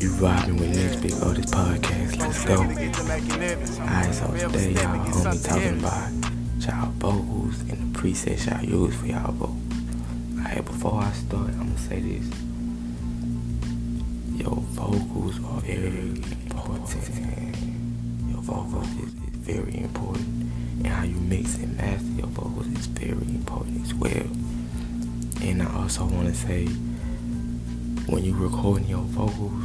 You vibing with Next Big Otis podcast. Let's go. Alright, so today y'all only talking about y'all vocals and the presets y'all use for y'all vocals. Alright, before I start, I'm gonna say this. Your vocals are very important. Your vocals is, is very important. And how you mix and master your vocals is very important as well. And I also wanna say when you recording your vocals,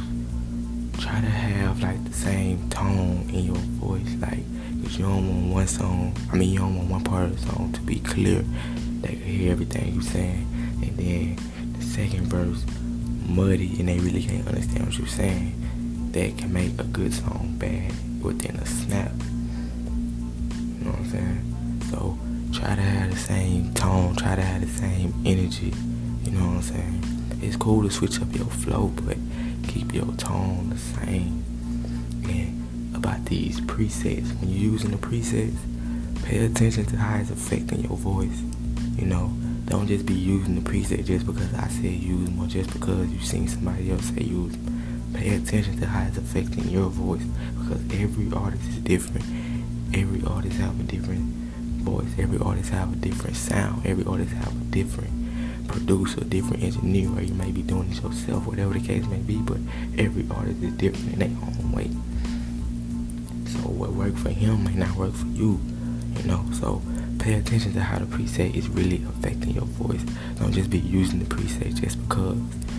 try to have like the same tone in your voice, like, cause you don't want one song, I mean, you don't want one part of the song to be clear, they can hear everything you're saying, and then the second verse muddy and they really can't understand what you're saying. That can make a good song bad within a snap. You know what I'm saying? So try to have the same tone, try to have the same energy. You know what I'm saying? It's cool to switch up your flow, but your tone the same. And about these presets, when you're using the presets, pay attention to how it's affecting your voice. You know, don't just be using the preset just because I said use them or just because you've seen somebody else say use them. Pay attention to how it's affecting your voice because every artist is different. Every artist have a different voice. Every artist have a different sound. Every artist have a different producer, different engineer, or you may be doing it yourself, whatever the case may be, but every artist is different in their own way. So what worked for him may not work for you, you know. So pay attention to how the preset is really affecting your voice. Don't just be using the preset just because,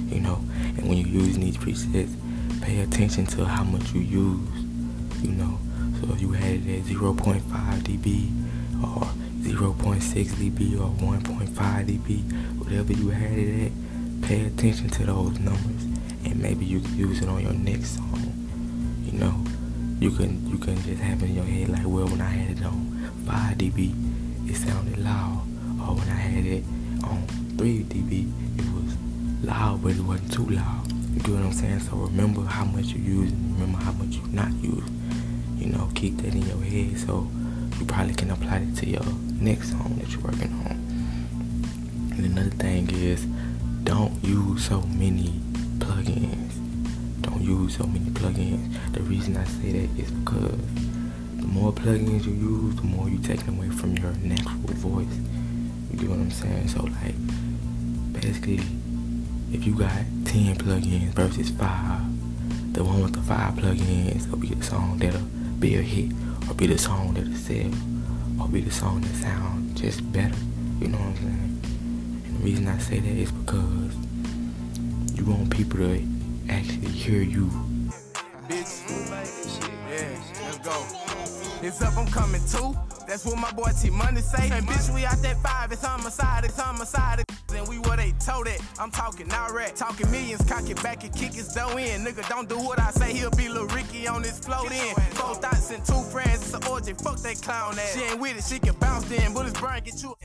you know. And when you're using these presets, pay attention to how much you use, you know. So if you had it at 0.5 dB or 0.6 dB or 1.5 dB, whatever you had it at, pay attention to those numbers and maybe you can use it on your next song. You know, you can you can just have it in your head like, well, when I had it on 5 dB, it sounded loud, or when I had it on 3 dB, it was loud, but it wasn't too loud. You get what I'm saying? So remember how much you use, remember how much you not use. You know, keep that in your head so you probably can apply it to your next song that you're working on. And another thing is, don't use so many plugins. Don't use so many plugins. The reason I say that is because the more plugins you use, the more you take away from your natural voice. You get what I'm saying? So like, basically, if you got 10 plugins versus 5, the one with the 5 plugins will be the song that'll be a hit, or be the song that'll sell, or be the song that sounds just better. You know what I'm saying? And the reason I say that is because you want people to actually hear you. Bitch, yeah, let's go. It's up, I'm coming too. That's what my boy T Money say. And bitch, we out that five, it's homicide, it's homicide. And we told it. I'm talking now rat, talking millions, cock it back and kick his dough in. Nigga, don't do what I say, he'll be Lil Ricky on his float in. Four thoughts and two friends, it's an orgy, fuck that clown ass. She ain't with it, she can bounce then, bullets burn, get you.